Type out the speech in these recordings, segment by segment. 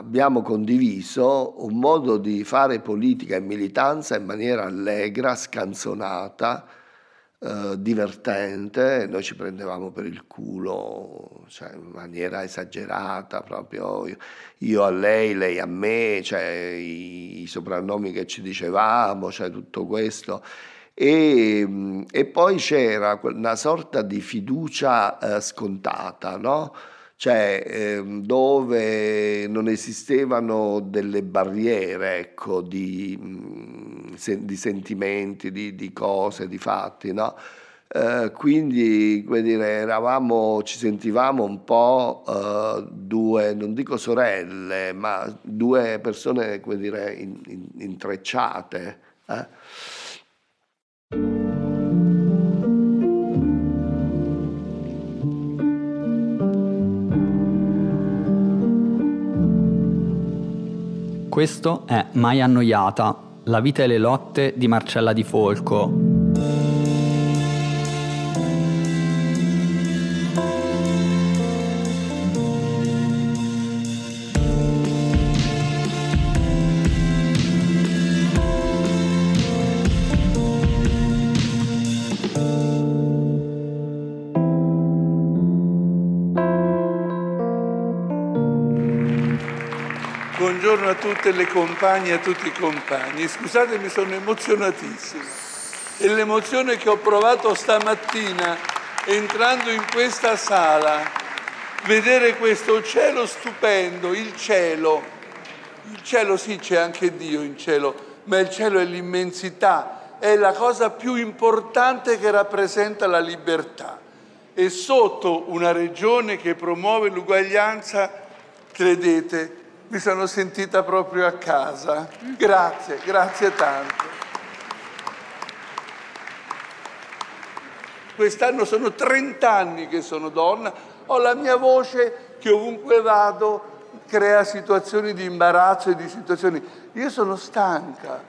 abbiamo condiviso un modo di fare politica e militanza in maniera allegra, scanzonata, eh, divertente, noi ci prendevamo per il culo cioè, in maniera esagerata, proprio io, io, a lei, lei a me, cioè, i, i soprannomi che ci dicevamo, cioè, tutto questo. E, e, poi c'era una sorta di fiducia eh, scontata, no? Cioè eh, dove non esistevano delle barriere ecco, di, mm, di, sentimenti, di, di, cose, di fatti, no? eh, quindi dire, eravamo, ci sentivamo un po' eh, due, non dico sorelle, ma due persone dire, in, in, intrecciate. Eh. Questo è Mai annoiata, la vita e le lotte di Marcella Di Folco, le compagne e a tutti i compagni. Scusatemi, sono emozionatissimo. E l'emozione che ho provato stamattina entrando in questa sala, vedere questo cielo stupendo, il cielo. Il cielo sì, c'è anche Dio in cielo, ma il cielo è l'immensità, è la cosa più importante che rappresenta la libertà. E sotto una regione che promuove l'uguaglianza, credete, mi sono sentita proprio a casa. Grazie, grazie tanto. Quest'anno sono 30 anni che sono donna, ho la mia voce che ovunque vado crea situazioni di imbarazzo e di situazioni. Io sono stanca.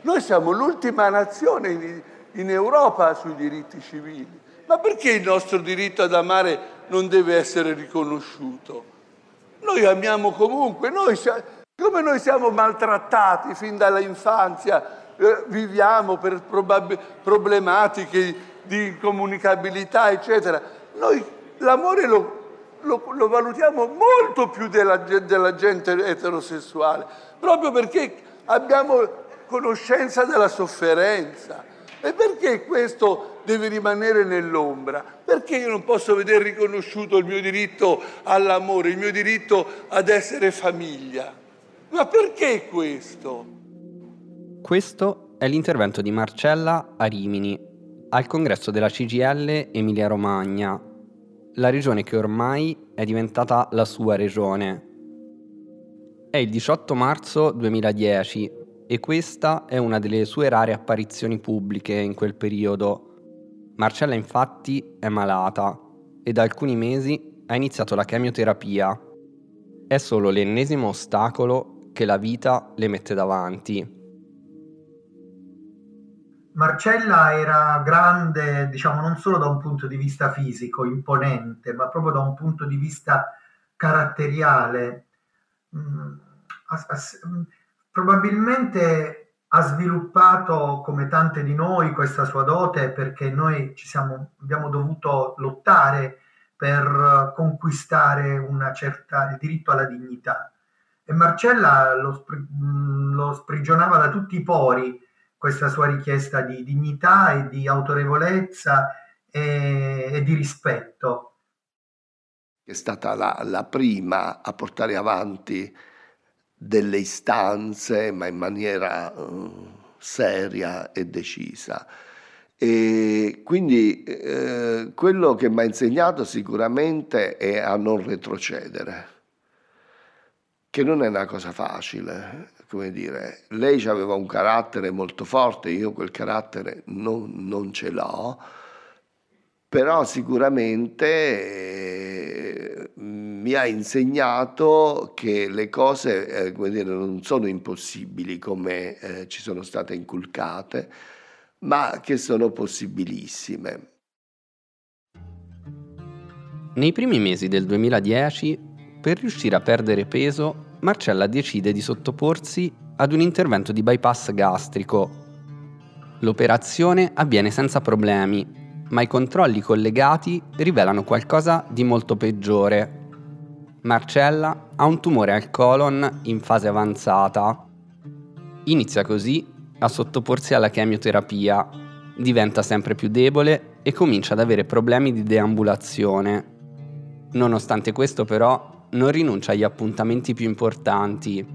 Noi siamo l'ultima nazione in, Europa sui diritti civili. Ma perché il nostro diritto ad amare non deve essere riconosciuto? Noi amiamo comunque, noi, come noi siamo maltrattati fin dall'infanzia, eh, viviamo per probab- problematiche di incomunicabilità, eccetera. Noi l'amore lo, lo, lo valutiamo molto più della, della gente eterosessuale, proprio perché abbiamo conoscenza della sofferenza. E perché questo deve rimanere nell'ombra? Perché io non posso vedere riconosciuto il mio diritto all'amore, il mio diritto ad essere famiglia? Ma perché questo? Questo è l'intervento di Marcella a Rimini, al congresso della CGL Emilia-Romagna, la regione che ormai è diventata la sua regione. È il 18 marzo 2010 e questa è una delle sue rare apparizioni pubbliche in quel periodo. Marcella infatti è malata e da alcuni mesi ha iniziato la chemioterapia. È solo l'ennesimo ostacolo che la vita le mette davanti. Marcella era grande, diciamo, non solo da un punto di vista fisico, imponente, ma proprio da un punto di vista caratteriale. Mm, probabilmente ha sviluppato come tante di noi questa sua dote perché noi siamo, abbiamo dovuto lottare per conquistare una certa, il diritto alla dignità. E Marcella lo, lo sprigionava da tutti i pori questa sua richiesta di dignità e di autorevolezza e, e di rispetto. È stata la, la prima a portare avanti delle istanze, ma in maniera uh, seria e decisa. E quindi eh, quello che mi ha insegnato sicuramente è a non retrocedere, che non è una cosa facile, come dire. Lei aveva un carattere molto forte, io quel carattere non, non ce l'ho, però sicuramente eh, mi ha insegnato che le cose eh, dire, non sono impossibili come eh, ci sono state inculcate, ma che sono possibilissime. Nei primi mesi del 2010, per riuscire a perdere peso, Marcella decide di sottoporsi ad un intervento di bypass gastrico. L'operazione avviene senza problemi, ma i controlli collegati rivelano qualcosa di molto peggiore. Marcella ha un tumore al colon in fase avanzata. Inizia così a sottoporsi alla chemioterapia, diventa sempre più debole e comincia ad avere problemi di deambulazione. Nonostante questo però non rinuncia agli appuntamenti più importanti.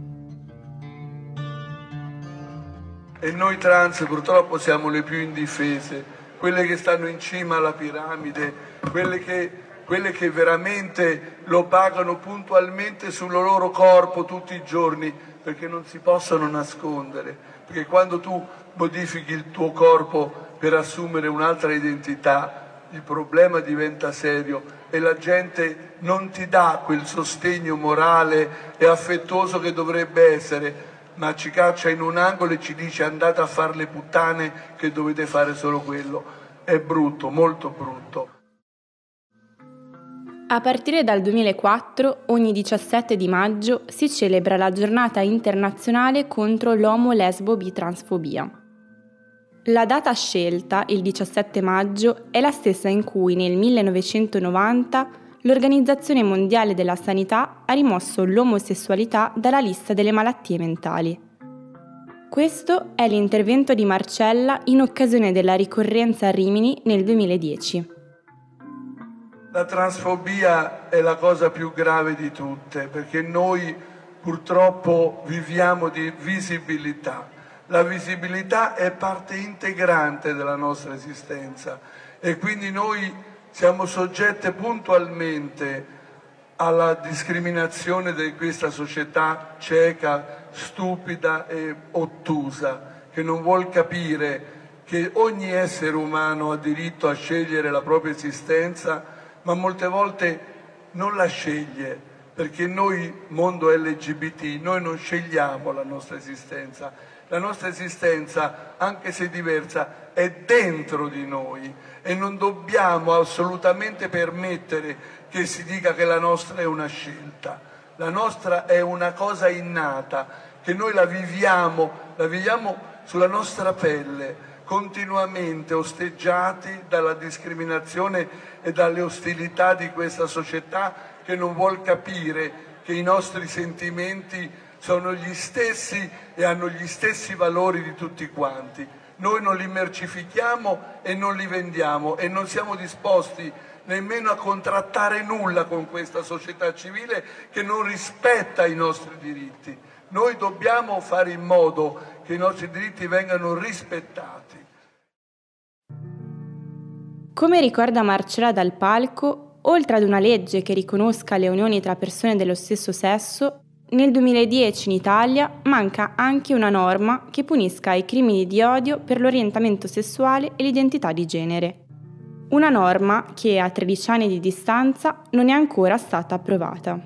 E noi trans purtroppo siamo le più indifese, quelle che stanno in cima alla piramide, quelle che, quelle che veramente lo pagano puntualmente sul loro corpo tutti i giorni perché non si possono nascondere, perché quando tu modifichi il tuo corpo per assumere un'altra identità, il problema diventa serio e la gente non ti dà quel sostegno morale e affettuoso che dovrebbe essere, ma ci caccia in un angolo e ci dice andate a fare le puttane che dovete fare solo quello. È brutto, molto brutto. A partire dal 2004, ogni 17 di maggio si celebra la giornata internazionale contro l'omo-lesbo-bitransfobia. La data scelta, il 17 maggio, è la stessa in cui nel 1990 l'Organizzazione Mondiale della Sanità ha rimosso l'omosessualità dalla lista delle malattie mentali. Questo è l'intervento di Marcella in occasione della ricorrenza a Rimini nel 2010. La transfobia è la cosa più grave di tutte perché noi purtroppo viviamo di visibilità la visibilità è parte integrante della nostra esistenza e quindi noi siamo soggette puntualmente alla discriminazione di questa società cieca, stupida e ottusa, che non vuol capire che ogni essere umano ha diritto a scegliere la propria esistenza, ma molte volte non la sceglie, perché noi, mondo LGBT, noi non scegliamo la nostra esistenza, la nostra esistenza, anche se diversa, è dentro di noi e non dobbiamo assolutamente permettere che si dica che la nostra è una scelta. La nostra è una cosa innata, che noi la viviamo, la viviamo sulla nostra pelle, continuamente osteggiati dalla discriminazione e dalle ostilità di questa società che non vuol capire che i nostri sentimenti sono gli stessi e hanno gli stessi valori di tutti quanti. Noi non li mercifichiamo e non li vendiamo e non siamo disposti nemmeno a contrattare nulla con questa società civile che non rispetta i nostri diritti. Noi dobbiamo fare in modo che i nostri diritti vengano rispettati. Come ricorda Marcella dal palco, oltre ad una legge che riconosca le unioni tra persone dello stesso sesso, nel 2010 in Italia manca anche una norma che punisca i crimini di odio per l'orientamento sessuale e l'identità di genere. Una norma che a 13 anni di distanza non è ancora stata approvata.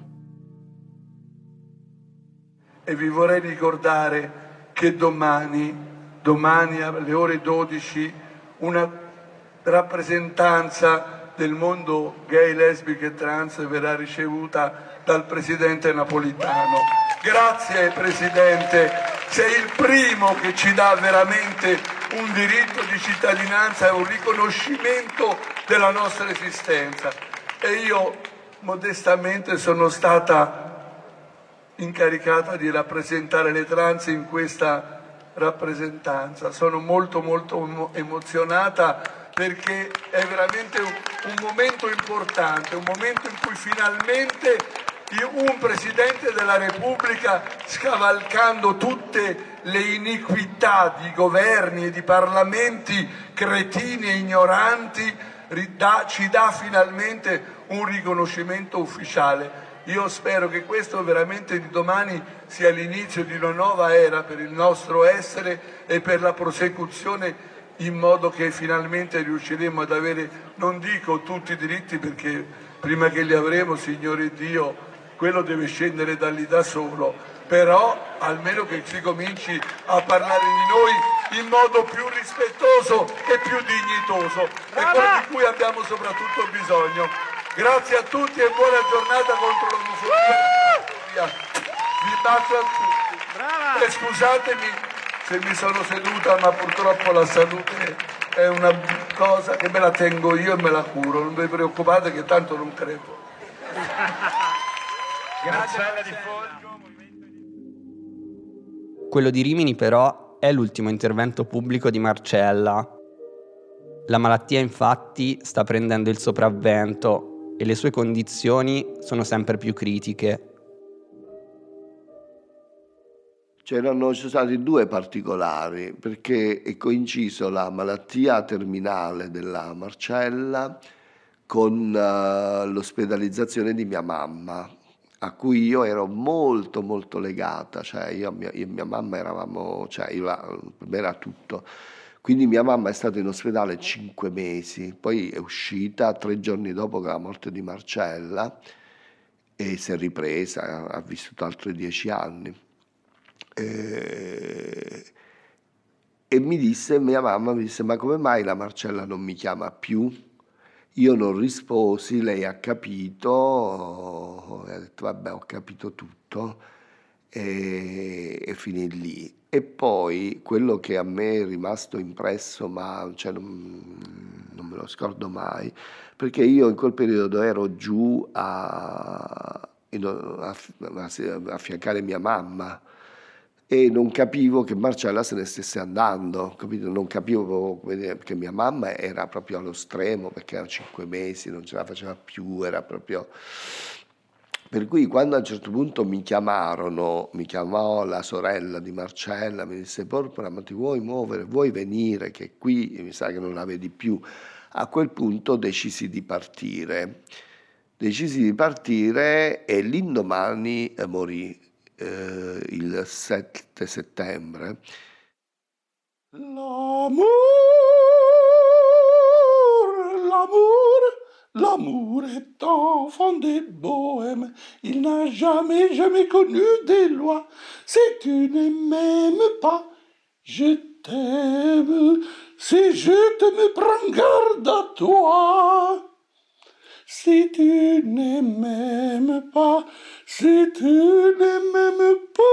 E vi vorrei ricordare che domani, domani alle ore 12, una rappresentanza del mondo gay, lesbico e trans verrà ricevuta dal Presidente Napolitano. Grazie Presidente, sei il primo che ci dà veramente un diritto di cittadinanza e un riconoscimento della nostra esistenza. E io modestamente sono stata incaricata di rappresentare le trans in questa rappresentanza. Sono molto molto emozionata perché è veramente un, un momento importante, un momento in cui finalmente un Presidente della Repubblica scavalcando tutte le iniquità di governi e di parlamenti cretini e ignoranti ci dà finalmente un riconoscimento ufficiale. Io spero che questo veramente di domani sia l'inizio di una nuova era per il nostro essere e per la prosecuzione in modo che finalmente riusciremo ad avere, non dico tutti i diritti perché prima che li avremo, Signore Dio, quello deve scendere da lì da solo, però almeno che si cominci a parlare di noi in modo più rispettoso e più dignitoso, è quello di cui abbiamo soprattutto bisogno. Grazie a tutti e buona giornata contro l'omofobia. Vi bacio a tutti. Brava. E scusatemi se mi sono seduta, ma purtroppo la salute è una cosa che me la tengo io e me la curo. Non vi preoccupate che tanto non crepo. Grazie di Quello di Rimini però è l'ultimo intervento pubblico di Marcella. La malattia infatti sta prendendo il sopravvento e le sue condizioni sono sempre più critiche. C'erano stati due particolari perché è coinciso la malattia terminale della Marcella con uh, l'ospedalizzazione di mia mamma, a cui io ero molto molto legata, cioè io, io e mia mamma eravamo, cioè io, per me era tutto. Quindi mia mamma è stata in ospedale cinque mesi, poi è uscita tre giorni dopo la morte di Marcella e si è ripresa, ha vissuto altri dieci anni. E, e mi disse, mia mamma mi disse, ma come mai la Marcella non mi chiama più? Io non risposi, lei ha capito, e ha detto vabbè ho capito tutto e, e finì lì. E poi quello che a me è rimasto impresso, ma cioè, non, non, me lo scordo mai, perché io in quel periodo ero giù a, a, a affiancare mia mamma e non capivo che Marcella se ne stesse andando, capito? non capivo perché mia mamma era proprio allo stremo perché era cinque mesi, non ce la faceva più, era proprio... Per cui quando a un certo punto mi chiamarono, mi chiamò la sorella di Marcella, mi disse Porpora ma ti vuoi muovere, vuoi venire che qui mi sa che non la vedi più, a quel punto decisi di partire. Decisi di partire e l'indomani eh, morì eh, il 7 settembre. L'amour, l'amour, l'amour est enfant des bohèmes. Il n'a jamais, jamais connu des lois. Si tu ne m'aimes pas, je t'aime. Si je t'aime, prends garde à toi. Si tu ne m'aimes pas, si tu ne m'aimes pas,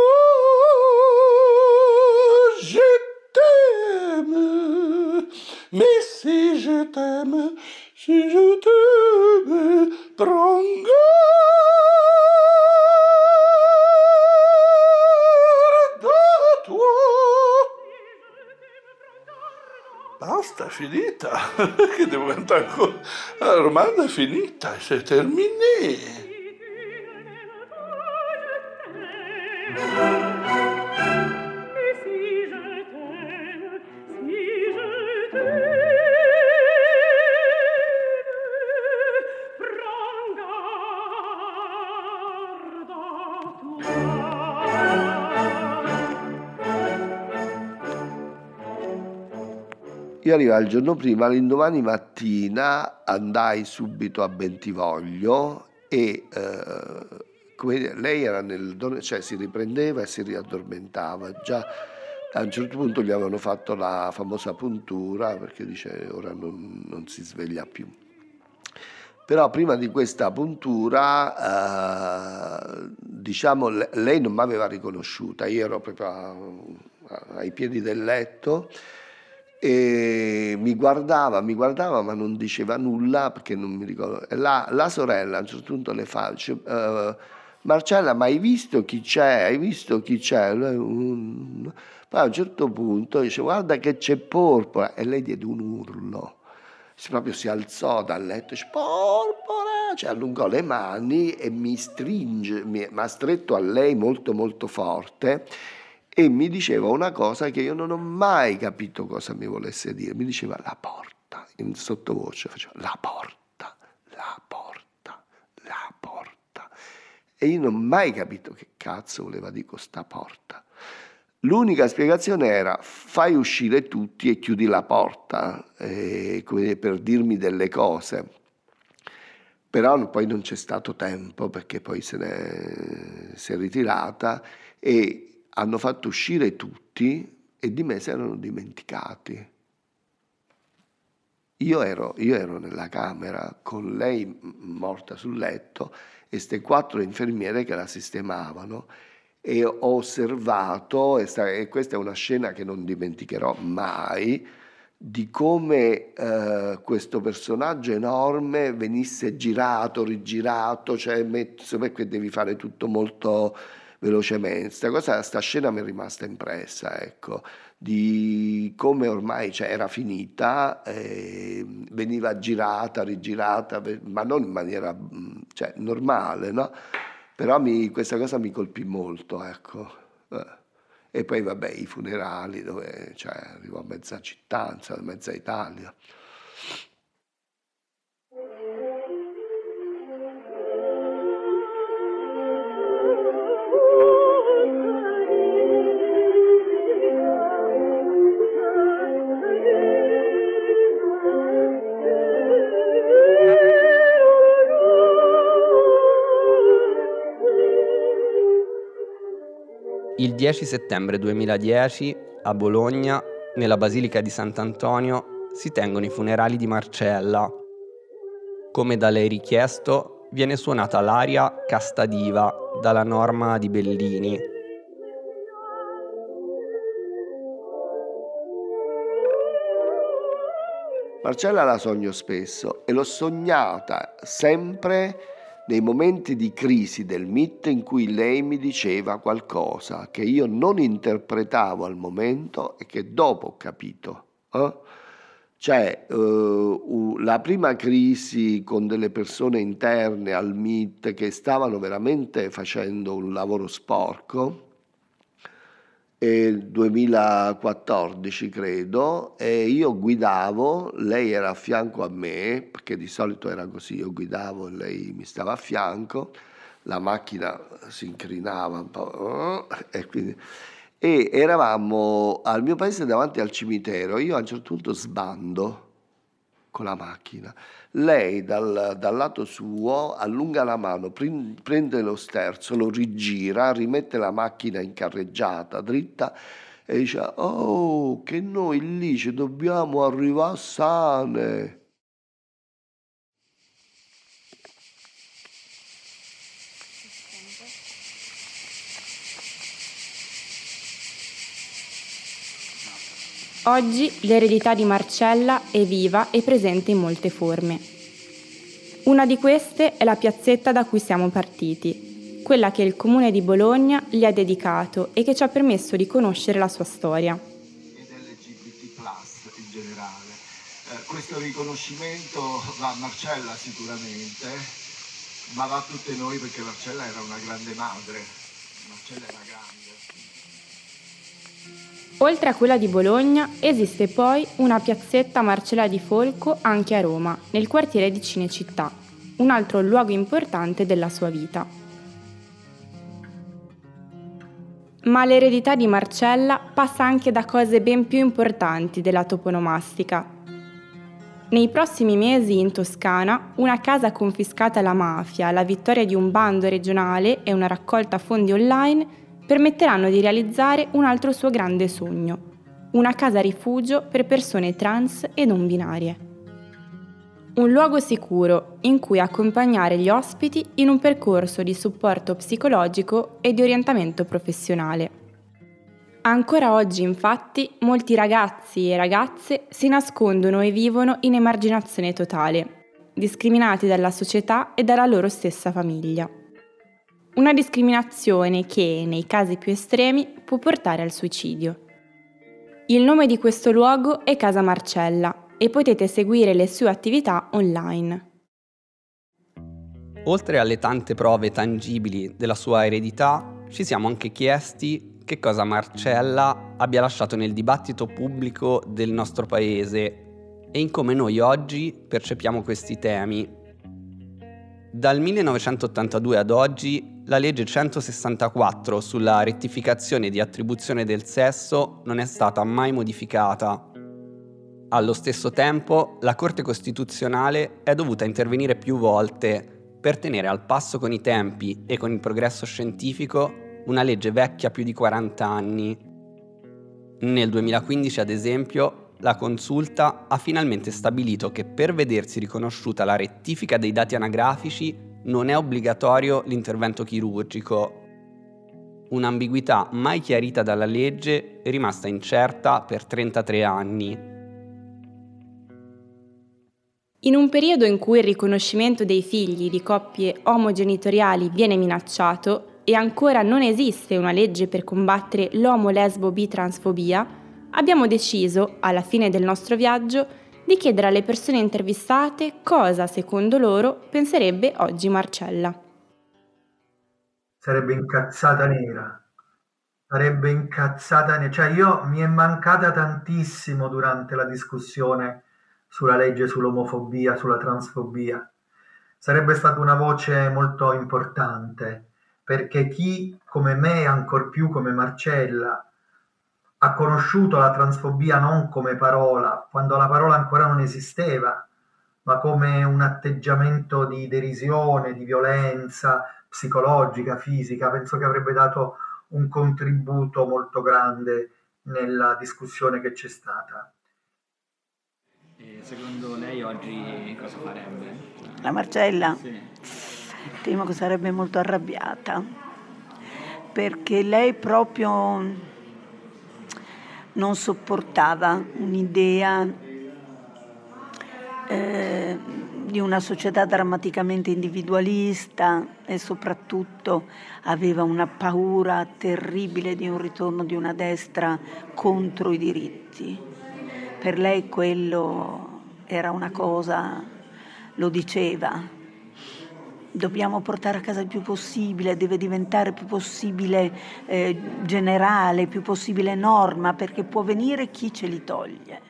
je t'aime. Mais si je t'aime, si je t'aime, prends Basta, finita. che devo cantare ancora? La romanda è finita, è terminé. Io arrivai il giorno prima, l'indomani mattina andai subito a Bentivoglio e eh, lei era nel, cioè, si riprendeva e si riaddormentava. Già a un certo punto gli avevano fatto la famosa puntura perché dice ora non, non si sveglia più. Però prima di questa puntura, eh, diciamo, lei non mi aveva riconosciuta, io ero proprio ai piedi del letto e mi guardava, mi guardava ma non diceva nulla perché non mi ricordo. La, la sorella a un certo punto le fa, uh, Marcella ma hai visto chi c'è? Hai visto chi c'è? Poi a un certo punto dice guarda che c'è Porpora e lei diede un urlo. Si, proprio si alzò dal letto dice Porpora, cioè allungò le mani e mi stringe, mi ha stretto a lei molto molto forte e mi diceva una cosa che io non ho mai capito cosa mi volesse dire. Mi diceva la porta, in sottovoce faceva la porta, la porta, la porta. E io non ho mai capito che cazzo voleva dire sta porta. L'unica spiegazione era fai uscire tutti e chiudi la porta, eh, per dirmi delle cose. Però poi non c'è stato tempo perché poi se ne si è ritirata e hanno fatto uscire tutti e di me si erano dimenticati. Io ero, io ero nella camera con lei morta sul letto e queste quattro infermiere che la sistemavano e ho osservato, e, sta, e questa è una scena che non dimenticherò mai, di come eh, questo personaggio enorme venisse girato, rigirato, cioè insomma che devi fare tutto molto velocemente. Questa cosa, sta scena mi è rimasta impressa, ecco, di come ormai cioè, era finita, eh, veniva girata, rigirata, ma non in maniera cioè, normale, no? Però mi, questa cosa mi colpì molto, ecco. Eh. E poi vabbè i funerali dove cioè, arrivò mezza città, insomma, mezza Italia. Il 10 settembre 2010 a Bologna, nella Basilica di Sant'Antonio, si tengono i funerali di Marcella. Come da lei richiesto, viene suonata l'aria Casta Diva dalla norma di Bellini. Marcella la sogno spesso e l'ho sognata sempre nei momenti di crisi del MIT in cui lei mi diceva qualcosa che io non interpretavo al momento e che dopo ho capito. Eh? Cioè, uh, la prima crisi con delle persone interne al MIT che stavano veramente facendo un lavoro sporco, 2014 credo e io guidavo, lei era a fianco a me, perché di solito era così, io guidavo e lei mi stava a fianco, la macchina si incrinava un po' e, quindi, e eravamo al mio paese davanti al cimitero, io a un certo punto sbando con la macchina lei dal, dal, lato suo allunga la mano, prende lo sterzo, lo rigira, rimette la macchina in carreggiata dritta e dice oh che noi lì ci dobbiamo arrivare sane. Oggi l'eredità di Marcella è viva e presente in molte forme. Una di queste è la piazzetta da cui siamo partiti, quella che il comune di Bologna gli ha dedicato e che ci ha permesso di conoscere la sua storia. Ed LGBT in generale. Eh, questo riconoscimento va a Marcella sicuramente, ma va a tutte noi perché Marcella era una grande madre. Marcella era grande. Oltre a quella di Bologna esiste poi una piazzetta Marcella di Folco anche a Roma, nel quartiere di Cinecittà, un altro luogo importante della sua vita. Ma l'eredità di Marcella passa anche da cose ben più importanti della toponomastica. Nei prossimi mesi in Toscana, una casa confiscata alla mafia, la vittoria di un bando regionale e una raccolta fondi online permetteranno di realizzare un altro suo grande sogno, una casa rifugio per persone trans e non binarie. Un luogo sicuro in cui accompagnare gli ospiti in un percorso di supporto psicologico e di orientamento professionale. Ancora oggi, infatti, molti ragazzi e ragazze si nascondono e vivono in emarginazione totale, discriminati dalla società e dalla loro stessa famiglia. Una discriminazione che, nei casi più estremi, può portare al suicidio. Il nome di questo luogo è Casa Marcella e potete seguire le sue attività online. Oltre alle tante prove tangibili della sua eredità, ci siamo anche chiesti che cosa Marcella abbia lasciato nel dibattito pubblico del nostro paese e in come noi oggi percepiamo questi temi. Dal 1982 ad oggi la legge 164 sulla rettificazione di attribuzione del sesso non è stata mai modificata. Allo stesso tempo, la Corte Costituzionale è dovuta intervenire più volte per tenere al passo con i tempi e con il progresso scientifico una legge vecchia più di 40 anni. Nel 2015, ad esempio, la consulta ha finalmente stabilito che per vedersi riconosciuta la rettifica dei dati anagrafici non è obbligatorio l'intervento chirurgico. un'ambiguità mai chiarita dalla legge e rimasta incerta per 33 anni. In un periodo in cui il riconoscimento dei figli di coppie omogenitoriali viene minacciato e ancora non esiste una legge per combattere l'omo-lesbo-bi-transfobia, abbiamo deciso, alla fine del nostro viaggio, di chiedere alle persone intervistate cosa, secondo loro, penserebbe oggi Marcella. Sarebbe incazzata nera. Sarebbe incazzata nera. Cioè, io mi è mancata tantissimo durante la discussione sulla legge sull'omofobia, sulla transfobia. Sarebbe stata una voce molto importante perché chi come me, ancor più come Marcella, ha conosciuto la transfobia non come parola, quando la parola ancora non esisteva, ma come un atteggiamento di derisione, di violenza psicologica, fisica, penso che avrebbe dato un contributo molto grande nella discussione che c'è stata. E secondo lei oggi cosa farebbe? La Marcella? Sì. Temo che sarebbe molto arrabbiata perché lei proprio non sopportava un'idea eh, di una società drammaticamente individualista e soprattutto aveva una paura terribile di un ritorno di una destra contro i diritti. Per lei quello era una cosa, lo diceva, dobbiamo portare a casa il più possibile, deve diventare più possibile eh, generale, più possibile norma, perché può venire chi ce li toglie.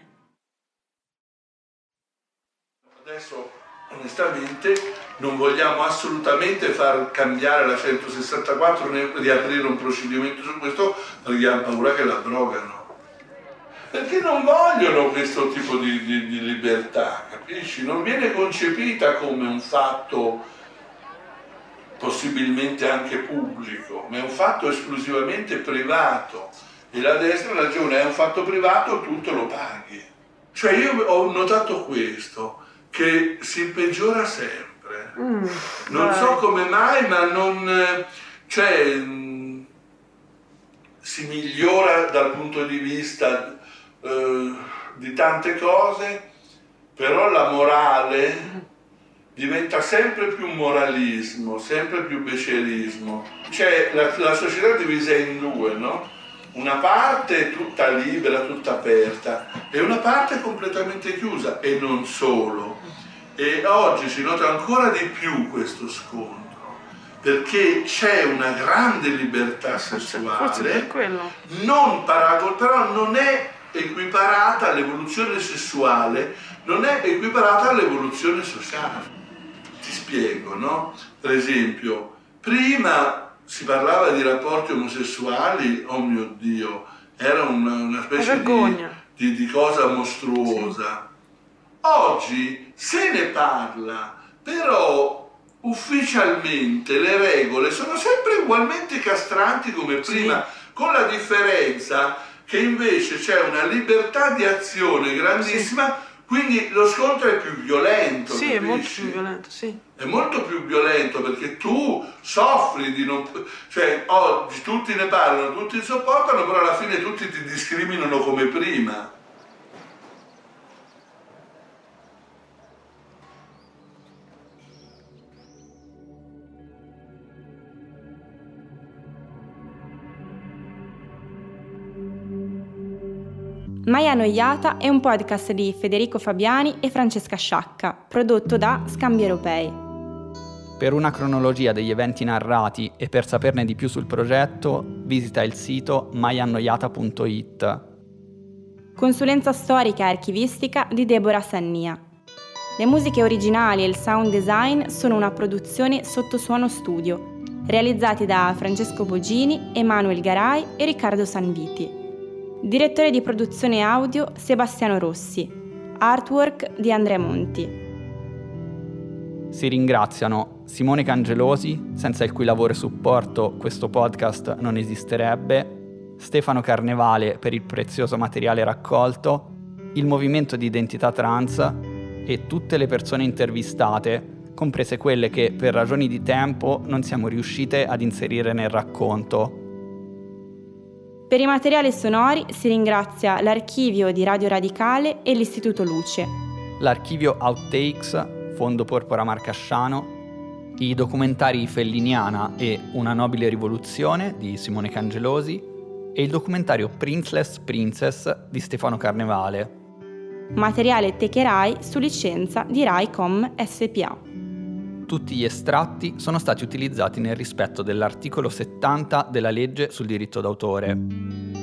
Adesso onestamente non vogliamo assolutamente far cambiare la 164 né riaprire un procedimento su questo perché hanno paura che l'abrogano. Perché non vogliono questo tipo di, di, di libertà, capisci? Non viene concepita come un fatto possibilmente anche pubblico, ma è un fatto esclusivamente privato. E la destra ha ragione, è un fatto privato, tutto lo paghi. Cioè io ho notato questo, che si peggiora sempre. Mm, non vai. so come mai, ma non... Cioè, si migliora dal punto di vista eh, di tante cose, però la morale diventa sempre più moralismo, sempre più becerismo. Cioè la, la società è divisa in due, no? Una parte tutta libera, tutta aperta e una parte completamente chiusa e non solo. E oggi si nota ancora di più questo scontro perché c'è una grande libertà sessuale, non paragol, però non è equiparata all'evoluzione sessuale, non è equiparata all'evoluzione sociale ti spiego, no? Per esempio, prima si parlava di rapporti omosessuali, oh mio Dio, era una, una specie di, di, di, cosa mostruosa. Sì. Oggi se ne parla, però ufficialmente le regole sono sempre ugualmente castranti come prima, sì. con la differenza che invece c'è una libertà di azione grandissima. Quindi lo scontro è più violento. Sì, capisci? è molto più violento, sì. È molto più violento perché tu soffri di non... Cioè, oggi tutti ne parlano, tutti sopportano, però alla fine tutti ti discriminano come prima. Mai Annoiata è un podcast di Federico Fabiani e Francesca Sciacca, prodotto da Scambi Europei. Per una cronologia degli eventi narrati e per saperne di più sul progetto, visita il sito maiannoiata.it. Consulenza storica e archivistica di Deborah Sannia. Le musiche originali e il sound design sono una produzione sotto suono studio, realizzati da Francesco Bogini, Emanuel Garai e Riccardo Sanviti. Direttore di produzione audio Sebastiano Rossi. Artwork di Andrea Monti. Si ringraziano Simone Cangelosi, senza il cui lavoro e supporto questo podcast non esisterebbe, Stefano Carnevale per il prezioso materiale raccolto, il movimento di identità trans e tutte le persone intervistate, comprese quelle che per ragioni di tempo non siamo riuscite ad inserire nel racconto Per i materiali sonori si ringrazia l'archivio di Radio Radicale e l'Istituto Luce. L'archivio Outtakes, Fondo Porpora Marcasciano, i documentari Felliniana e Una nobile rivoluzione di Simone Cangelosi e il documentario Princeless Princess di Stefano Carnevale. Materiale Techerai su licenza di Raicom SPA. Tutti gli estratti sono stati utilizzati nel rispetto dell'articolo 70 della legge sul diritto d'autore.